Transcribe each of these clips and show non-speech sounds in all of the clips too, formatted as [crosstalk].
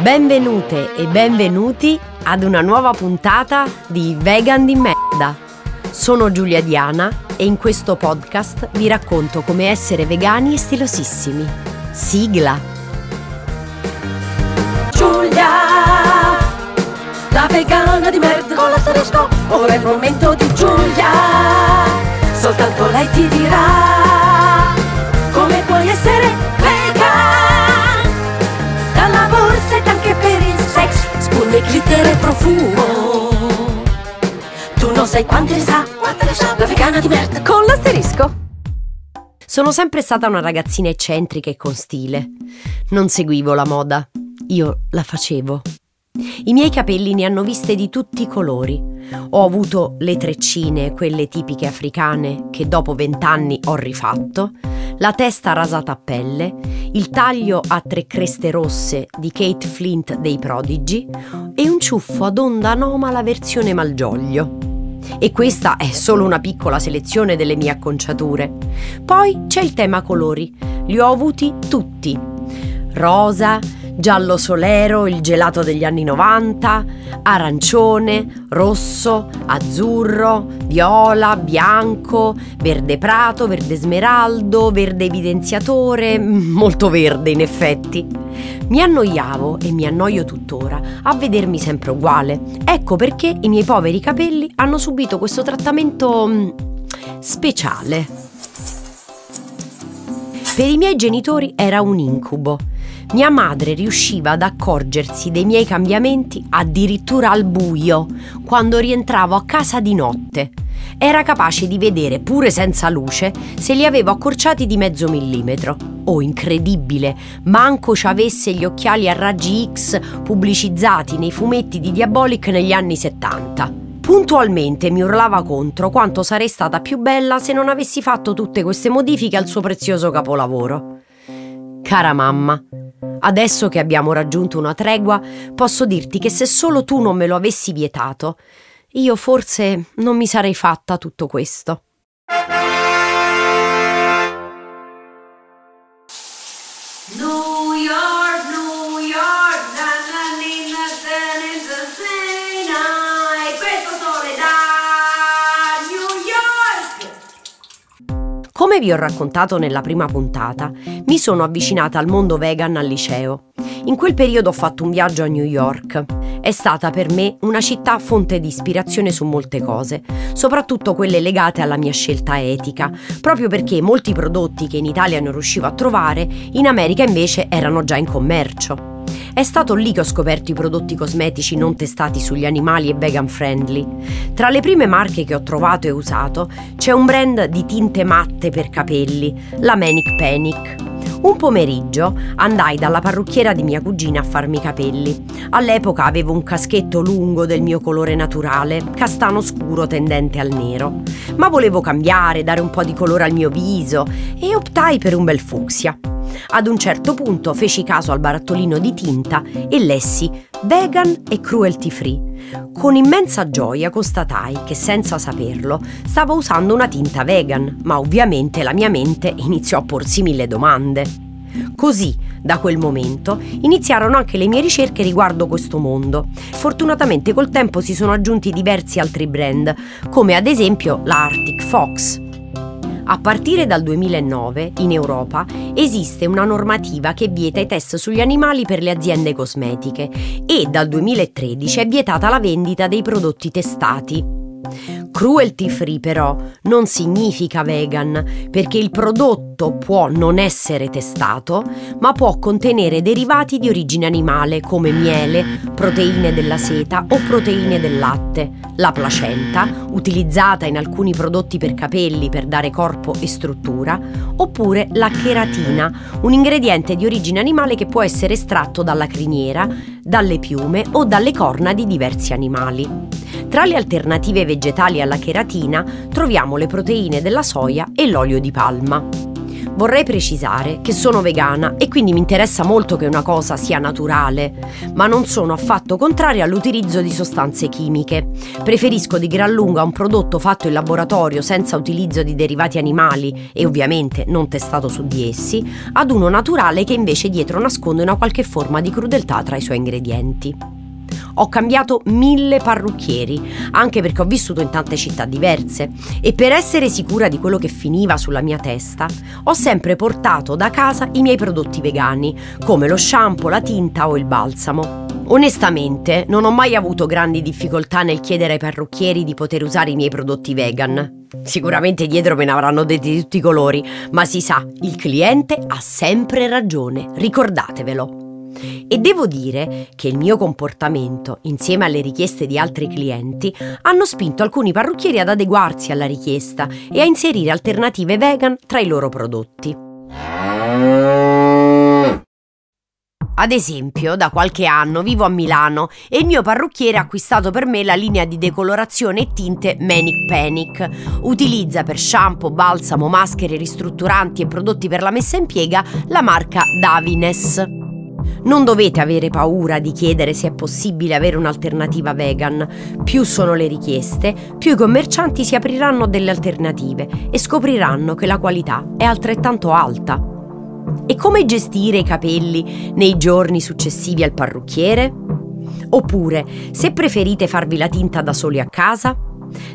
Benvenute e benvenuti ad una nuova puntata di Vegan di merda. Sono Giulia Diana e in questo podcast vi racconto come essere vegani e stilosissimi. Sigla! Giulia, la vegana di merda con l'asterisco, ora è il momento di Giulia, soltanto lei ti dirà spugne, glitter e profumo, tu non sai quante ne sa, quante ne sa, la vegana di merda con l'asterisco. Sono sempre stata una ragazzina eccentrica e con stile. Non seguivo la moda, io la facevo. I miei capelli ne hanno viste di tutti i colori. Ho avuto le treccine, quelle tipiche africane, che dopo vent'anni ho rifatto, la testa rasata a pelle, il taglio a tre creste rosse di Kate Flint dei Prodigi e un ciuffo ad onda anomala versione malgioglio. E questa è solo una piccola selezione delle mie acconciature. Poi c'è il tema colori. Li ho avuti tutti. Rosa, giallo solero, il gelato degli anni 90, arancione, rosso, azzurro, viola, bianco, verde prato, verde smeraldo, verde evidenziatore, [laughs] molto verde in effetti. Mi annoiavo e mi annoio tuttora a vedermi sempre uguale. Ecco perché i miei poveri capelli hanno subito questo trattamento mm, speciale. Per i miei genitori era un incubo. Mia madre riusciva ad accorgersi dei miei cambiamenti addirittura al buio, quando rientravo a casa di notte. Era capace di vedere, pure senza luce, se li avevo accorciati di mezzo millimetro. Oh, incredibile! Manco ci avesse gli occhiali a raggi X pubblicizzati nei fumetti di Diabolic negli anni 70. Puntualmente mi urlava contro quanto sarei stata più bella se non avessi fatto tutte queste modifiche al suo prezioso capolavoro. Cara mamma, adesso che abbiamo raggiunto una tregua, posso dirti che se solo tu non me lo avessi vietato, io forse non mi sarei fatta tutto questo. Come vi ho raccontato nella prima puntata, mi sono avvicinata al mondo vegan al liceo. In quel periodo ho fatto un viaggio a New York. È stata per me una città fonte di ispirazione su molte cose, soprattutto quelle legate alla mia scelta etica, proprio perché molti prodotti che in Italia non riuscivo a trovare, in America invece erano già in commercio. È stato lì che ho scoperto i prodotti cosmetici non testati sugli animali e vegan friendly. Tra le prime marche che ho trovato e usato c'è un brand di tinte matte per capelli, la Manic Panic. Un pomeriggio andai dalla parrucchiera di mia cugina a farmi i capelli. All'epoca avevo un caschetto lungo del mio colore naturale, castano scuro tendente al nero. Ma volevo cambiare, dare un po' di colore al mio viso e optai per un bel fucsia. Ad un certo punto feci caso al barattolino di tinta e lessi vegan e cruelty free. Con immensa gioia constatai che senza saperlo stavo usando una tinta vegan, ma ovviamente la mia mente iniziò a porsi mille domande. Così, da quel momento, iniziarono anche le mie ricerche riguardo questo mondo. Fortunatamente col tempo si sono aggiunti diversi altri brand, come ad esempio la Arctic Fox. A partire dal 2009 in Europa esiste una normativa che vieta i test sugli animali per le aziende cosmetiche e dal 2013 è vietata la vendita dei prodotti testati. Cruelty free però non significa vegan perché il prodotto può non essere testato ma può contenere derivati di origine animale come miele, proteine della seta o proteine del latte, la placenta, utilizzata in alcuni prodotti per capelli per dare corpo e struttura, oppure la cheratina, un ingrediente di origine animale che può essere estratto dalla criniera, dalle piume o dalle corna di diversi animali. Tra le alternative vegetali alla cheratina troviamo le proteine della soia e l'olio di palma. Vorrei precisare che sono vegana e quindi mi interessa molto che una cosa sia naturale, ma non sono affatto contraria all'utilizzo di sostanze chimiche. Preferisco di gran lunga un prodotto fatto in laboratorio senza utilizzo di derivati animali e ovviamente non testato su di essi, ad uno naturale che invece dietro nasconde una qualche forma di crudeltà tra i suoi ingredienti. Ho cambiato mille parrucchieri, anche perché ho vissuto in tante città diverse e per essere sicura di quello che finiva sulla mia testa, ho sempre portato da casa i miei prodotti vegani, come lo shampoo, la tinta o il balsamo. Onestamente, non ho mai avuto grandi difficoltà nel chiedere ai parrucchieri di poter usare i miei prodotti vegan. Sicuramente dietro me ne avranno detti di tutti i colori, ma si sa, il cliente ha sempre ragione, ricordatevelo. E devo dire che il mio comportamento, insieme alle richieste di altri clienti, hanno spinto alcuni parrucchieri ad adeguarsi alla richiesta e a inserire alternative vegan tra i loro prodotti. Ad esempio, da qualche anno vivo a Milano e il mio parrucchiere ha acquistato per me la linea di decolorazione e tinte Manic Panic. Utilizza per shampoo, balsamo, maschere, ristrutturanti e prodotti per la messa in piega la marca Davines. Non dovete avere paura di chiedere se è possibile avere un'alternativa vegan. Più sono le richieste, più i commercianti si apriranno delle alternative e scopriranno che la qualità è altrettanto alta. E come gestire i capelli nei giorni successivi al parrucchiere? Oppure, se preferite farvi la tinta da soli a casa?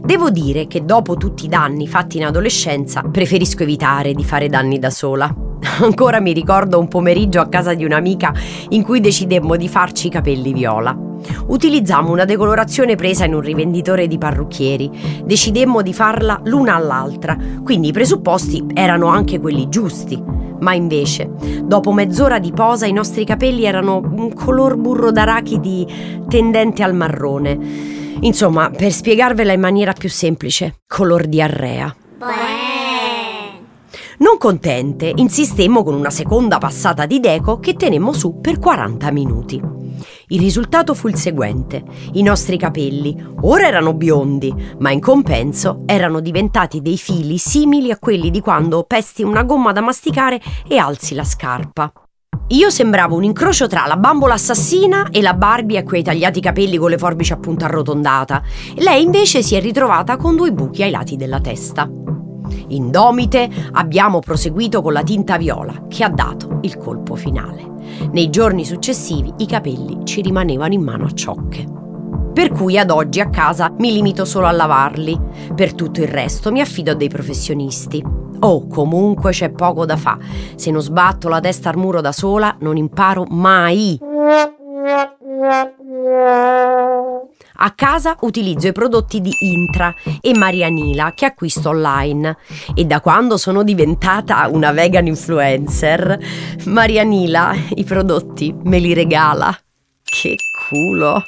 Devo dire che dopo tutti i danni fatti in adolescenza, preferisco evitare di fare danni da sola. Ancora mi ricordo un pomeriggio a casa di un'amica in cui decidemmo di farci i capelli viola. Utilizzammo una decolorazione presa in un rivenditore di parrucchieri. Decidemmo di farla l'una all'altra, quindi i presupposti erano anche quelli giusti. Ma invece, dopo mezz'ora di posa, i nostri capelli erano un color burro d'arachidi tendente al marrone. Insomma, per spiegarvela in maniera più semplice, color diarrea. Non contente, insistemmo con una seconda passata di deco che tenemmo su per 40 minuti. Il risultato fu il seguente. I nostri capelli ora erano biondi, ma in compenso erano diventati dei fili simili a quelli di quando pesti una gomma da masticare e alzi la scarpa. Io sembravo un incrocio tra la bambola assassina e la Barbie a quei tagliati capelli con le forbici a punta arrotondata. Lei invece si è ritrovata con due buchi ai lati della testa. Indomite abbiamo proseguito con la tinta viola che ha dato il colpo finale. Nei giorni successivi i capelli ci rimanevano in mano a ciocche. Per cui ad oggi a casa mi limito solo a lavarli, per tutto il resto mi affido a dei professionisti. Oh, comunque c'è poco da fare. Se non sbatto la testa al muro da sola, non imparo mai. A casa utilizzo i prodotti di Intra e Marianila che acquisto online e da quando sono diventata una vegan influencer, Marianila i prodotti me li regala. Che culo!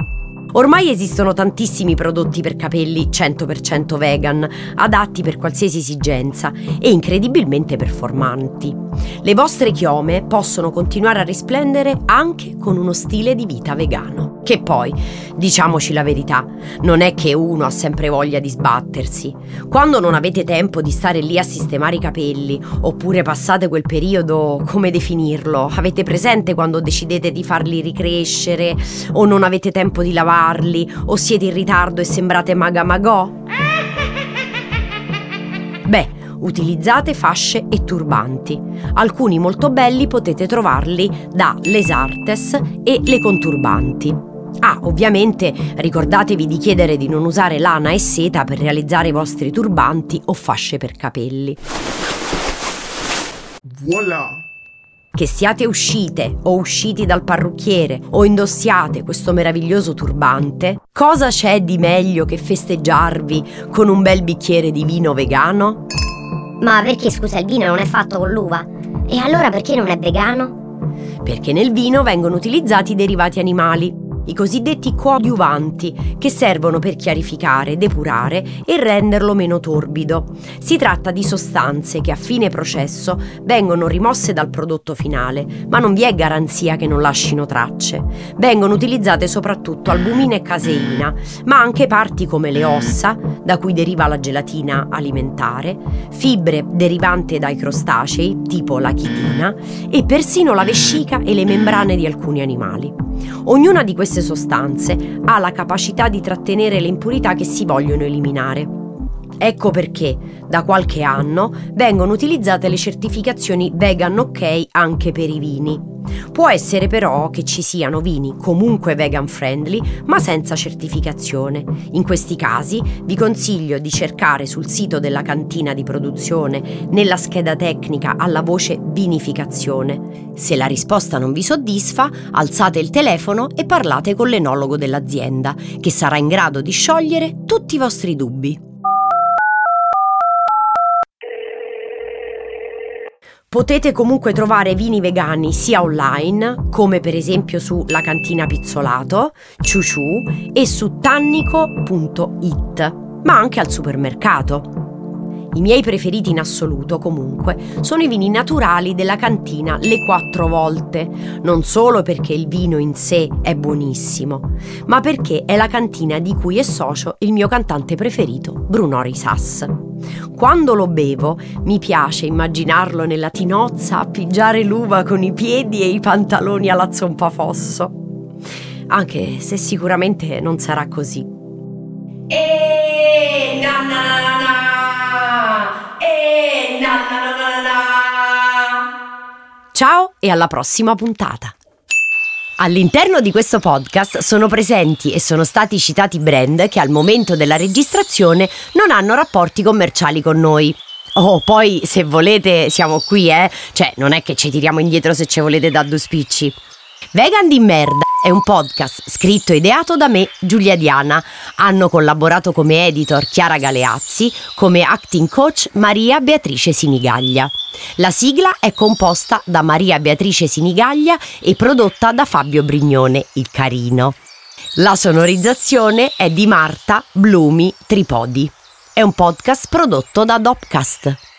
Ormai esistono tantissimi prodotti per capelli 100% vegan, adatti per qualsiasi esigenza e incredibilmente performanti. Le vostre chiome possono continuare a risplendere anche con uno stile di vita vegano. Che poi, diciamoci la verità, non è che uno ha sempre voglia di sbattersi. Quando non avete tempo di stare lì a sistemare i capelli, oppure passate quel periodo, come definirlo? Avete presente quando decidete di farli ricrescere, o non avete tempo di lavarli, o siete in ritardo e sembrate magamagò? Beh, utilizzate fasce e turbanti. Alcuni molto belli potete trovarli da Les Artes e Le Conturbanti. Ah, ovviamente ricordatevi di chiedere di non usare lana e seta per realizzare i vostri turbanti o fasce per capelli. Voilà! Che siate uscite o usciti dal parrucchiere o indossiate questo meraviglioso turbante, cosa c'è di meglio che festeggiarvi con un bel bicchiere di vino vegano? Ma perché scusa il vino non è fatto con l'uva? E allora perché non è vegano? Perché nel vino vengono utilizzati derivati animali i cosiddetti coadiuvanti, che servono per chiarificare, depurare e renderlo meno torbido. Si tratta di sostanze che a fine processo vengono rimosse dal prodotto finale, ma non vi è garanzia che non lasciino tracce. Vengono utilizzate soprattutto albumina e caseina, ma anche parti come le ossa, da cui deriva la gelatina alimentare, fibre derivanti dai crostacei, tipo la chitina, e persino la vescica e le membrane di alcuni animali. Ognuna di queste sostanze ha la capacità di trattenere le impurità che si vogliono eliminare. Ecco perché da qualche anno vengono utilizzate le certificazioni Vegan OK anche per i vini. Può essere però che ci siano vini comunque vegan friendly ma senza certificazione. In questi casi vi consiglio di cercare sul sito della cantina di produzione nella scheda tecnica alla voce vinificazione. Se la risposta non vi soddisfa, alzate il telefono e parlate con l'enologo dell'azienda che sarà in grado di sciogliere tutti i vostri dubbi. Potete comunque trovare vini vegani sia online, come per esempio su La Cantina Pizzolato, Ciuciu e su tannico.it, ma anche al supermercato. I miei preferiti in assoluto, comunque, sono i vini naturali della cantina Le Quattro Volte, non solo perché il vino in sé è buonissimo, ma perché è la cantina di cui è socio il mio cantante preferito, Bruno Risas. Quando lo bevo, mi piace immaginarlo nella tinozza a pigiare l'uva con i piedi e i pantaloni alla zompafosso. Anche se sicuramente non sarà così. E na na na na e na na na na Ciao e alla prossima puntata. All'interno di questo podcast sono presenti e sono stati citati brand che al momento della registrazione non hanno rapporti commerciali con noi. Oh, poi se volete siamo qui, eh? Cioè, non è che ci tiriamo indietro se ci volete da due spicci. Vegan di merda è un podcast scritto e ideato da me, Giulia Diana. Hanno collaborato come editor Chiara Galeazzi, come acting coach Maria Beatrice Sinigaglia. La sigla è composta da Maria Beatrice Sinigaglia e prodotta da Fabio Brignone, il carino. La sonorizzazione è di Marta Blumi Tripodi. È un podcast prodotto da Dopcast.